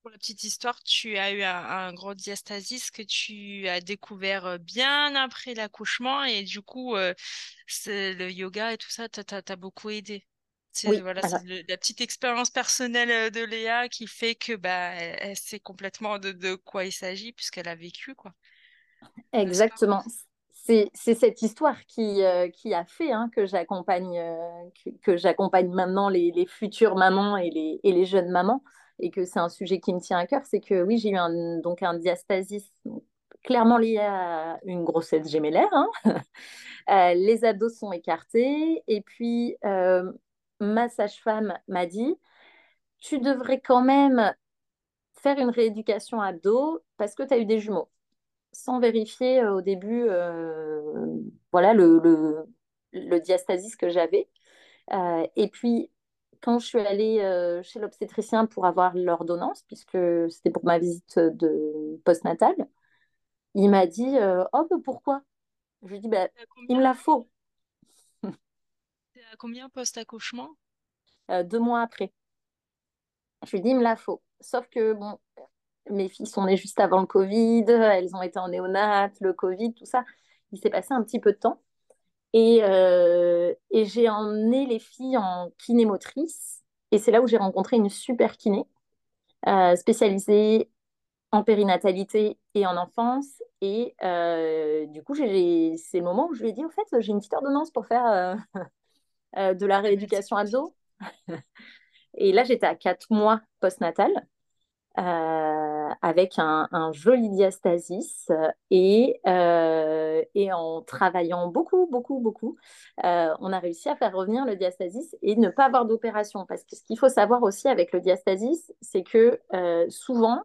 pour la petite histoire, tu as eu un, gros diastasis que tu as découvert euh, bien après l'accouchement et du coup, le yoga et tout ça t'a beaucoup aidé. C'est voilà, la petite expérience personnelle euh, de Léa qui fait que bah, elle, sait complètement de, quoi il s'agit puisqu'elle a vécu quoi. Exactement. C'est cette histoire qui, qui a fait hein, que j'accompagne que, j'accompagne maintenant les, les, futures mamans et les, et les jeunes mamans et que c'est un sujet qui me tient à cœur, c'est que oui, j'ai eu un, donc un diastasis clairement lié à une grossesse gémellaire. Hein. Euh, les abdos sont écartés et puis euh, ma sage-femme m'a dit, tu devrais quand même faire une rééducation abdos parce que tu as eu des jumeaux. Sans vérifier euh, au début voilà, le, le, le, diastasis que j'avais. et puis, quand je suis allée euh, chez l'obstétricien pour avoir l'ordonnance, puisque c'était pour ma visite de postnatale, il m'a dit euh, Oh, bah, pourquoi? Je lui ai dit bah, Il me la faut. Combien post-accouchement? Euh, Deux mois après. Je lui dit Il me la faut. Sauf que, bon, mes filles sont nées juste avant le Covid, elles ont été en néonat, le Covid, tout ça. Il s'est passé un petit peu de temps. Euh, et, j'ai emmené les filles en kiné motrice. Et c'est là où j'ai rencontré une super kiné euh, spécialisée en périnatalité et en enfance. Et du coup, c'est le moment où je lui ai dit, au fait, j'ai une petite ordonnance pour faire de la rééducation abdo. et là, j'étais à quatre mois postnatal. Euh, avec un, joli diastasis et, euh, et, en travaillant beaucoup, beaucoup, beaucoup, euh, on a réussi à faire revenir le diastasis et ne pas avoir d'opération. Parce que ce qu'il faut savoir aussi avec le diastasis, c'est que souvent,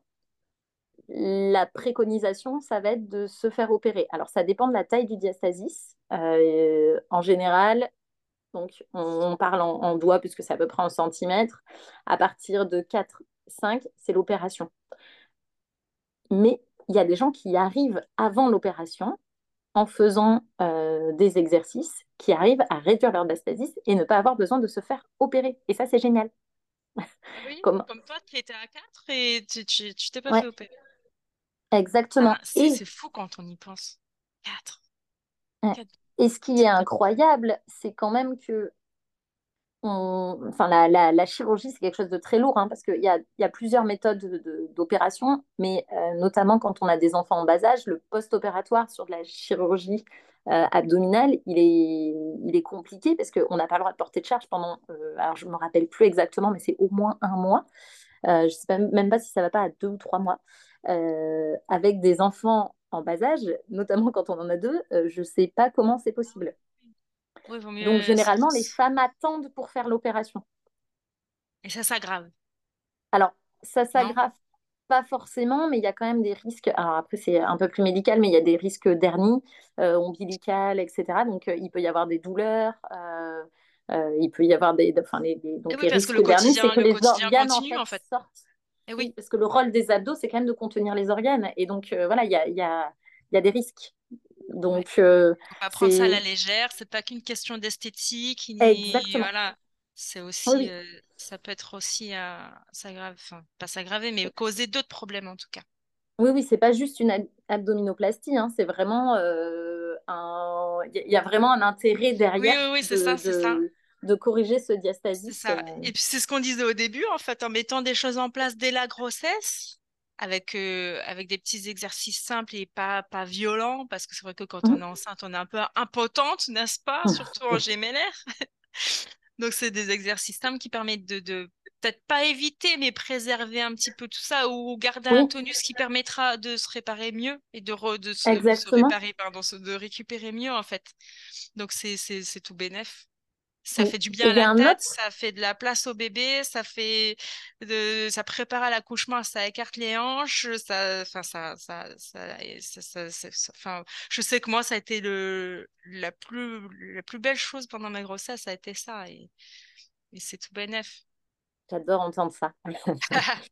la préconisation, ça va être de se faire opérer. Alors, ça dépend de la taille du diastasis. en général, donc on, parle en, en, doigts puisque c'est à peu près en centimètres. À partir de 4 5, c'est l'opération. Mais il y a des gens qui arrivent avant l'opération en faisant euh, des exercices qui arrivent à réduire leur diastasis et ne pas avoir besoin de se faire opérer. Et ça, c'est génial. Oui, comme... toi, tu étais à 4 et tu, t'es pas fait opérer. Exactement. Ah, c'est, fou quand on y pense. 4. Et ce qui est incroyable, c'est quand même que enfin, la, chirurgie, c'est quelque chose de très lourd, hein, parce qu'il y a, y a, plusieurs méthodes d'opération, mais euh, notamment quand on a des enfants en bas âge, le post-opératoire sur de la chirurgie euh, abdominale, il est, il est compliqué parce qu'on n'a pas le droit de porter de charge pendant, euh, alors je ne me rappelle plus exactement, mais c'est au moins un mois. je ne sais même pas si ça ne va pas à deux ou trois mois. Avec des enfants en bas âge, notamment quand on en a deux, je ne sais pas comment c'est possible. Donc généralement, les femmes attendent pour faire l'opération. Et ça s'aggrave. Alors, ça s'aggrave pas forcément, mais il y a quand même des risques. Alors après, c'est un peu plus médical, mais il y a des risques d'hernie euh, ombilicale, etc. Donc, euh, il peut y avoir des douleurs. Euh, il peut y avoir des, enfin, les, donc les risques d'hernie, c'est que les organes en fait, sortent. Et oui. parce que le rôle des abdos, c'est quand même de contenir les organes. Et donc, voilà, il y a, y, a, y a des risques. Donc, euh, faut pas prendre ça à la légère. C'est pas qu'une question d'esthétique. Exactement. Voilà. C'est aussi, euh, ça peut être aussi euh, s'aggraver, enfin pas s'aggraver, mais causer d'autres problèmes en tout cas. Oui, oui, c'est pas juste une abdominoplastie, hein, c'est vraiment euh, un, il y, a vraiment un intérêt derrière. Oui, oui, c'est ça, c'est ça de corriger ce diastasis. Et puis c'est ce qu'on disait au début, en fait, en mettant des choses en place dès la grossesse, avec, euh, avec des petits exercices simples et pas, pas violents, parce que c'est vrai que quand on mmh. est enceinte, on est un peu impotente, n'est-ce pas Surtout en gémellaire. Donc, c'est des exercices simples qui permettent de, de peut-être pas éviter, mais préserver un petit peu tout ça ou garder un tonus qui permettra de se réparer mieux et de, de, se, réparer, pardon, de récupérer mieux, en fait. Donc, c'est tout bénef. Ça fait du bien à la tête, ça fait de la place au bébé, ça fait de, ça prépare à l'accouchement, ça écarte les hanches, ça, enfin ça, ça, ça, enfin, je sais que moi ça a été le, la plus, la plus belle chose pendant ma grossesse, ça a été ça et, et c'est tout bénef. J'adore entendre ça.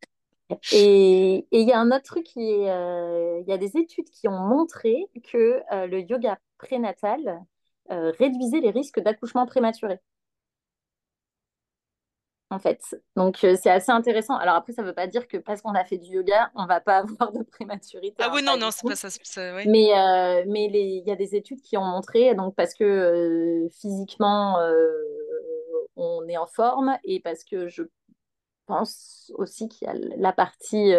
et il y a un autre truc qui est, euh, il y a des études qui ont montré que euh, le yoga prénatal réduisait les risques d'accouchement prématuré. En fait. Donc, euh, c'est assez intéressant. Alors, après, ça ne veut pas dire que parce qu'on a fait du yoga, on ne va pas avoir de prématurité. Ah hein, oui, non, non, c'est pas ça. Mais euh, mais il y a des études qui ont montré, donc parce que physiquement, on est en forme et parce que je pense aussi qu'il y a la partie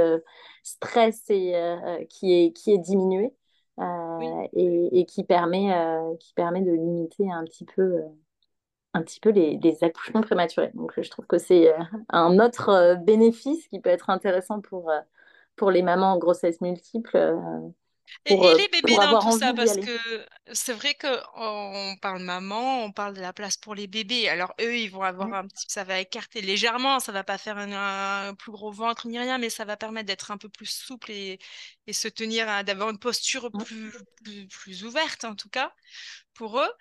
stress et, qui, est, qui est diminuée. Euh, et, qui, permet, euh, qui permet de limiter un petit peu, euh, un petit peu les, les, accouchements prématurés. Donc je trouve que c'est un autre bénéfice qui peut être intéressant pour, pour les mamans en grossesse multiple et, euh, les bébés dans tout ça, parce que c'est vrai qu'on parle maman, on parle de la place pour les bébés. Alors eux, ils vont avoir un petit, ça va écarter légèrement, ça va pas faire un, plus gros ventre ni rien, mais ça va permettre d'être un peu plus souple et, et se tenir, d'avoir une posture plus, plus, ouverte en tout cas pour eux.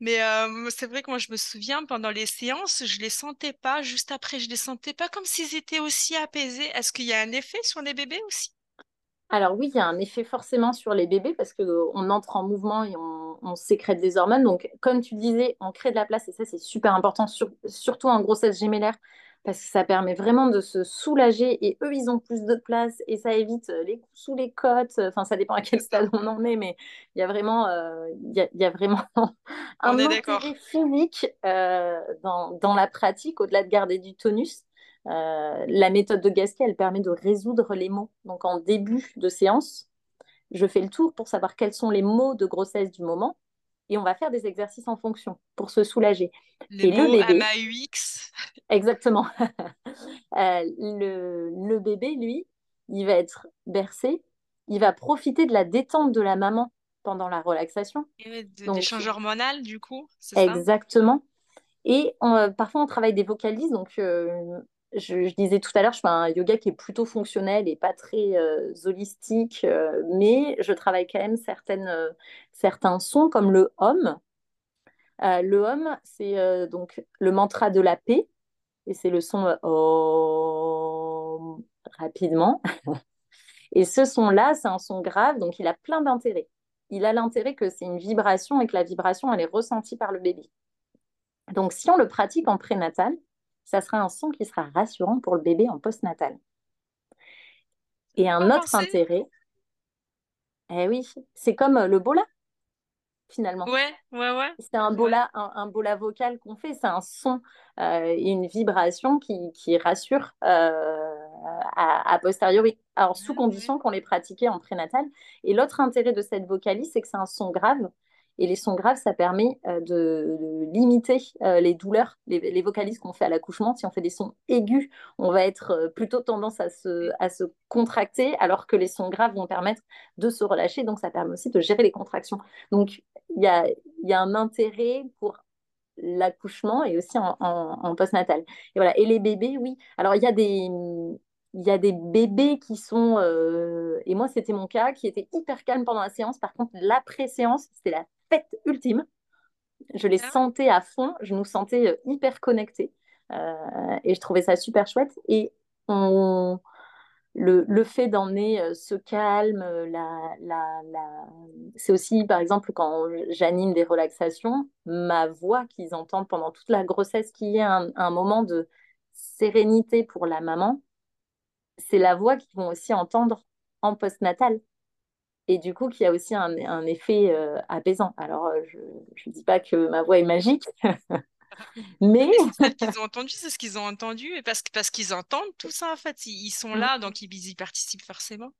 Mais euh, c'est vrai que moi, je me souviens, pendant les séances, je les sentais pas. Juste après, je les sentais pas comme s'ils étaient aussi apaisés. Est-ce qu'il y a un effet sur les bébés aussi? Alors oui, il y a un effet forcément sur les bébés parce qu'on entre en mouvement et on, sécrète des hormones. Donc, comme tu disais, on crée de la place et ça, c'est super important, surtout en grossesse gémellaire parce que ça permet vraiment de se soulager et eux, ils ont plus de place et ça évite euh, les coups sous les côtes. Enfin, ça dépend à quel stade on en est, mais il y a vraiment, euh, il y, a, vraiment un intérêt physique euh, dans, dans, la pratique, au-delà de garder du tonus. Euh, la méthode de Gasquet, elle permet de résoudre les mots. Donc en début de séance, je fais le tour pour savoir quels sont les mots de grossesse du moment et on va faire des exercices en fonction pour se soulager. Les mots le bébé, MAUX. Exactement. Euh, le, bébé, lui, il va être bercé, il va profiter de la détente de la maman pendant la relaxation. Et d'échange hormonal, du coup, Exactement. et euh, parfois, on travaille des vocalises. Donc, je, disais tout à l'heure, je fais un yoga qui est plutôt fonctionnel et pas très euh, holistique, euh, mais je travaille quand même euh, certains sons comme le hum. le hum, c'est donc le mantra de la paix et c'est le son om rapidement. et ce son-là, c'est un son grave, donc il a plein d'intérêts. Il a l'intérêt que c'est une vibration et que la vibration, elle est ressentie par le bébé. Donc si on le pratique en prénatal, ça sera un son qui sera rassurant pour le bébé en postnatal. Et un autre intérêt, eh oui, c'est comme euh, le bola, finalement. Ouais, ouais, ouais. C'est un bola, un, bola vocal qu'on fait, c'est un son euh, et une vibration qui, qui rassure euh, à, posteriori. Alors, sous condition qu'on les pratiquait en prénatal. Et l'autre intérêt de cette vocalise, c'est que c'est un son grave et les sons graves, ça permet euh, de, limiter euh, les douleurs, les, vocalises qu'on fait à l'accouchement. Si on fait des sons aigus, on va être euh, plutôt tendance à se, à se contracter, alors que les sons graves vont permettre de se relâcher. Donc, ça permet aussi de gérer les contractions. Donc, il y a, y a un intérêt pour l'accouchement et aussi en, postnatal. Et voilà. Et les bébés, oui. Alors, il y a des il y a des bébés qui sont, et moi c'était mon cas, qui étaient hyper calmes pendant la séance. Par contre, l'après-séance, c'était la ultime. Je les ah. sentais à fond, je nous sentais euh, hyper connectés. Euh, et je trouvais ça super chouette. Et on, le, le, fait d'emmener euh, ce calme, la, la, la... c'est aussi, par exemple, quand j'anime des relaxations, ma voix qu'ils entendent pendant toute la grossesse, qui est un, un, moment de sérénité pour la maman, c'est la voix qu'ils vont aussi entendre en postnatal et du coup qui a aussi un, un effet euh, apaisant. Alors, euh, je ne dis pas que ma voix est magique, mais... c'est ce qu'ils ont entendu, c'est ce qu'ils ont entendu, et parce, parce qu'ils entendent tout ça, en fait, ils, sont là, donc ils, y participent forcément.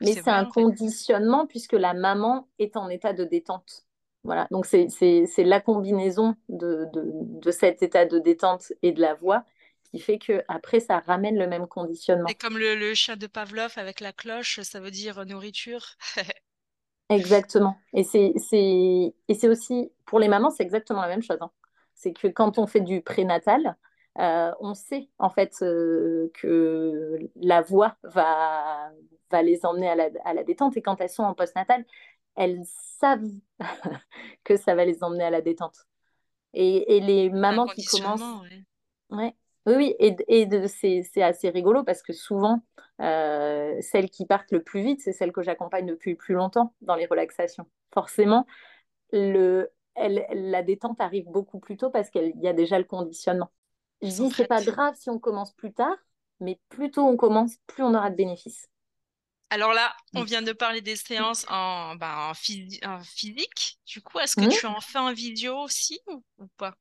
Mais c'est un conditionnement puisque la maman est en état de détente. Voilà, donc c'est la combinaison de, de, de, cet état de détente et de la voix qui fait que après ça ramène le même conditionnement. C'est comme le, le, chat de Pavlov avec la cloche, ça veut dire nourriture. exactement. Et c'est aussi, pour les mamans, c'est exactement la même chose. Hein. C'est que quand on fait du prénatal, euh, on sait en fait euh, que la voix va, va les emmener à la, à la détente et quand elles sont en postnatal, elles savent que ça va les emmener à la détente. Et, et les mamans qui commencent... Ouais. Oui, oui, et, et c'est assez rigolo parce que souvent, euh, celles qui partent le plus vite, c'est celles que j'accompagne depuis plus longtemps dans les relaxations. Forcément, le, elle, la détente arrive beaucoup plus tôt parce qu'il y a déjà le conditionnement. Je dis, c'est pas grave si on commence plus tard, mais plus tôt on commence, plus on aura de bénéfices. Alors là, on mm. vient de parler des séances en, ben, en, physique. Du coup, est-ce que mm. tu en fais en vidéo aussi ou pas?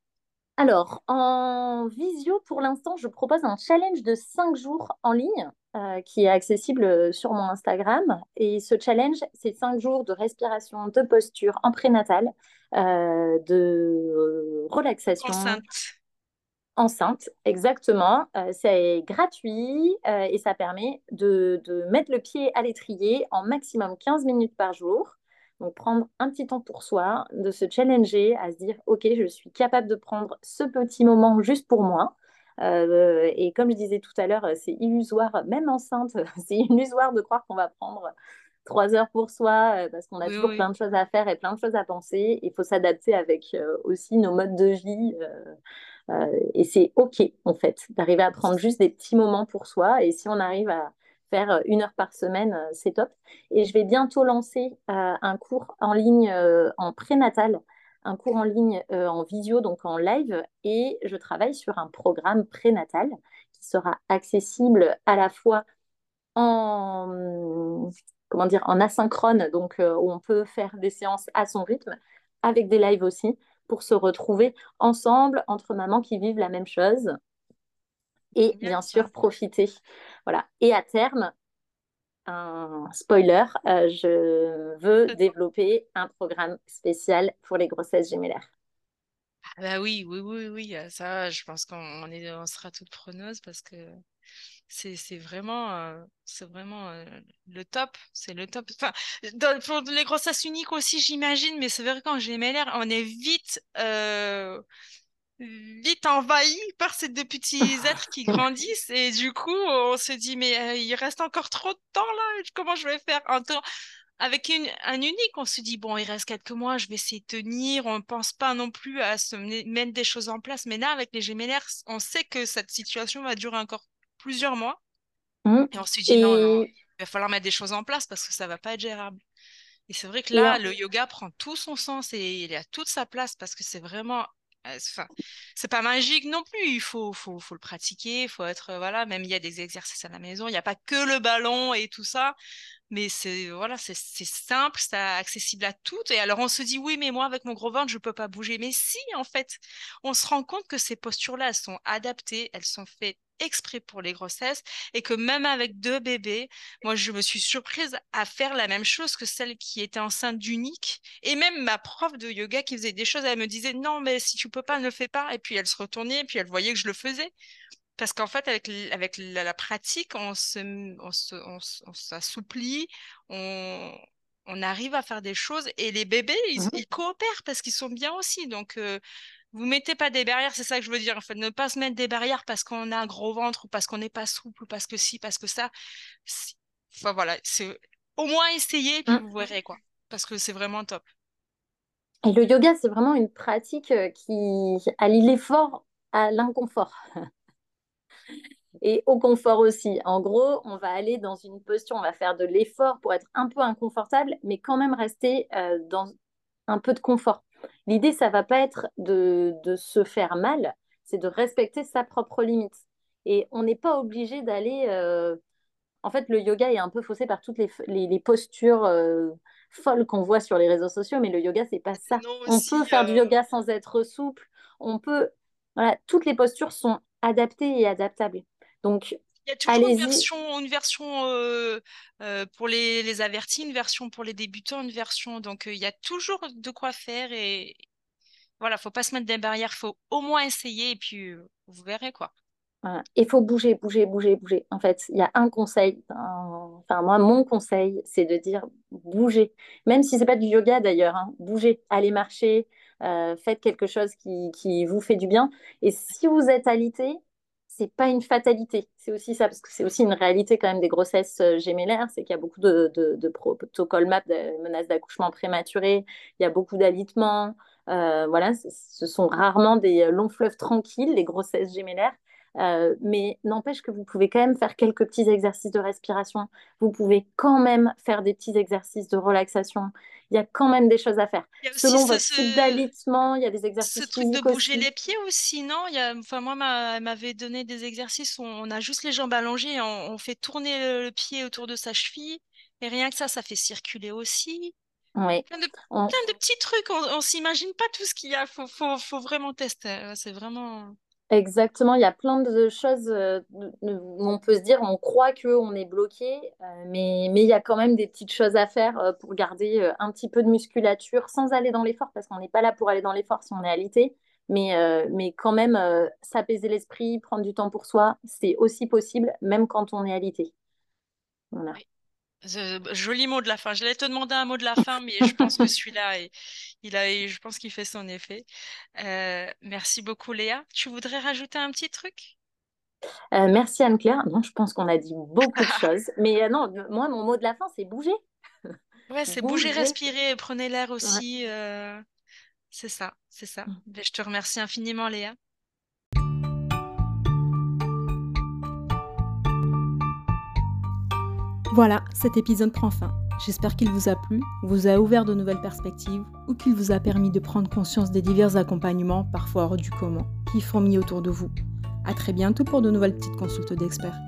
Alors, en visio, pour l'instant, je propose un challenge de 5 jours en ligne euh, qui est accessible sur mon Instagram. Et ce challenge, c'est 5 jours de respiration, de posture en prénatal, euh, de relaxation. Enceinte. Enceinte, exactement. Euh, c'est gratuit et ça permet de, de mettre le pied à l'étrier en maximum 15 minutes par jour. Donc, prendre un petit temps pour soi, de se challenger, à se dire, OK, je suis capable de prendre ce petit moment juste pour moi. Euh, et comme je disais tout à l'heure, c'est illusoire, même enceinte, c'est illusoire de croire qu'on va prendre trois heures pour soi euh, parce qu'on a toujours plein de choses à faire et plein de choses à penser. Il faut s'adapter avec euh, aussi nos modes de vie. et c'est OK, en fait, d'arriver à prendre juste des petits moments pour soi. Et si on arrive à faire euh, une heure par semaine, euh, c'est top. Et je vais bientôt lancer euh, un cours en ligne en prénatal, un cours en ligne en visio, donc en live, et je travaille sur un programme prénatal qui sera accessible à la fois en comment dire en asynchrone, donc où on peut faire des séances à son rythme, avec des lives aussi, pour se retrouver ensemble entre mamans qui vivent la même chose et bien sûr profiter. Voilà. Et à terme, un spoiler, euh, je veux développer un programme spécial pour les grossesses gémellaires. Ah bah oui, oui, oui, oui, euh, ça, je pense qu'on est, on sera toute preneuse parce que c'est, c'est vraiment, euh, c'est vraiment le top, c'est le top. Enfin, pour les grossesses uniques aussi, j'imagine, mais c'est vrai qu'en gémellaire, on est vite vite envahi par ces deux petits êtres qui grandissent. Et du coup on se dit mais euh, il reste encore trop de temps là. Comment je vais faire un temps? Avec une, un unique on se dit bon il reste quelques mois je vais essayer de tenir. On ne pense pas non plus à se mettre des choses en place. Mais là avec les gémellaires on sait que cette situation va durer encore plusieurs mois. Mmh. et on se dit non, non, il va falloir mettre des choses en place parce que ça va pas être gérable. Et c'est vrai que là, le yoga prend tout son sens et il a toute sa place parce que c'est vraiment Enfin, c'est pas magique non plus. Il faut, faut, faut le pratiquer. Il faut être, voilà, même il y a des exercices à la maison. Il n'y a pas que le ballon et tout ça. Mais c'est, voilà, c'est simple, c'est accessible à toutes. Et alors, on se dit, oui, mais moi, avec mon gros ventre, je peux pas bouger. Mais si, en fait, on se rend compte que ces postures-là, sont adaptées, elles sont faites exprès pour les grossesses et que même avec deux bébés, moi je me suis surprise à faire la même chose que celle qui était enceinte d'unique. Et même ma prof de yoga qui faisait des choses, elle me disait non mais si tu peux pas ne le fais pas. Et puis elle se retournait et puis elle voyait que je le faisais. Parce qu'en fait avec avec la, pratique on se on s'assouplit on, on arrive à faire des choses et les bébés ils, mmh coopèrent parce qu'ils sont bien aussi. Donc euh, vous mettez pas des barrières, c'est ça que je veux dire. En fait, ne pas se mettre des barrières parce qu'on a un gros ventre ou parce qu'on n'est pas souple ou parce que si, parce que ça. Enfin voilà, c'est au moins essayer puis mmh. vous verrez quoi. Parce que c'est vraiment top. Et le yoga, c'est vraiment une pratique euh, qui allie l'effort à l'inconfort. Et au confort aussi. En gros, on va aller dans une posture, on va faire de l'effort pour être un peu inconfortable, mais quand même rester euh, dans un peu de confort. L'idée, ça va pas être de, se faire mal, c'est de respecter sa propre limite. Et on n'est pas obligé d'aller. Euh, en fait, le yoga est un peu faussé par toutes les, postures euh, folles qu'on voit sur les réseaux sociaux, mais le yoga, c'est pas ça. on peut faire du euh, yoga sans être souple. On peut. Voilà, toutes les postures sont adaptées et adaptables. Donc, il y a toujours une version, une version euh, euh, pour les, les, avertis, une version pour les débutants, une version. Donc, euh, il y a toujours de quoi faire. Et voilà, faut pas se mettre des barrières. faut au moins essayer et puis vous verrez quoi. Il faut bouger, bouger, bouger, bouger. En fait, il y a un conseil. Enfin, moi, mon conseil, c'est de dire bouger. Même si c'est pas du yoga d'ailleurs, hein, bouger, aller marcher, faites quelque chose qui, qui, vous fait du bien. Et si vous êtes alité, c'est pas une fatalité. C'est aussi ça, parce que c'est aussi une réalité quand des grossesses euh, gémellaires, c'est qu'il y a beaucoup de, de, protocoles MAP, de menaces d'accouchement prématuré, il y a beaucoup d'alitements. Euh, voilà, ce sont rarement des euh, longs fleuves tranquilles, les grossesses gémellaires. mais n'empêche que vous pouvez quand même faire quelques petits exercices de respiration. Vous pouvez quand même faire des petits exercices de relaxation il y a quand même des choses à faire. Selon votre type d'alitement, il y a des exercices. Ce truc de bouger les pieds aussi, non? Il y a... enfin, Moi, elle m'avait donné des exercices où on a juste les jambes allongées, on, on fait tourner le, pied autour de sa cheville, et rien que ça, ça fait circuler aussi. Oui. Plein de, plein de petits trucs, on, ne s'imagine pas tout ce qu'il y a, faut, faut, faut vraiment tester. C'est vraiment. Exactement, il y a plein de choses euh, où on peut se dire, on croit qu'on est bloqué, euh, mais, mais il y a quand même des petites choses à faire euh, pour garder un petit peu de musculature sans aller dans l'effort, parce qu'on n'est pas là pour aller dans l'effort si on est alité, mais, mais quand même s'apaiser l'esprit, prendre du temps pour soi, c'est aussi possible, même quand on est alité. Voilà. Joli mot de la fin. Je vais te demander un mot de la fin, mais je pense que celui-là, il a, je pense qu'il fait son effet. Euh, merci beaucoup, Léa. Tu voudrais rajouter un petit truc? Euh, Merci Anne-Claire. Non, je pense qu'on a dit beaucoup de choses. Mais euh, non, moi, mon mot de la fin, c'est bouger. Ouais, c'est bouger, respirer, prenez l'air aussi. C'est ça, c'est ça. Mm. Ben, je te remercie infiniment, Léa. Voilà, cet épisode prend fin. J'espère qu'il vous a plu, vous a ouvert de nouvelles perspectives ou qu'il vous a permis de prendre conscience des divers accompagnements, parfois hors du commun, qui fourmillent autour de vous. A très bientôt pour de nouvelles petites consultes d'experts.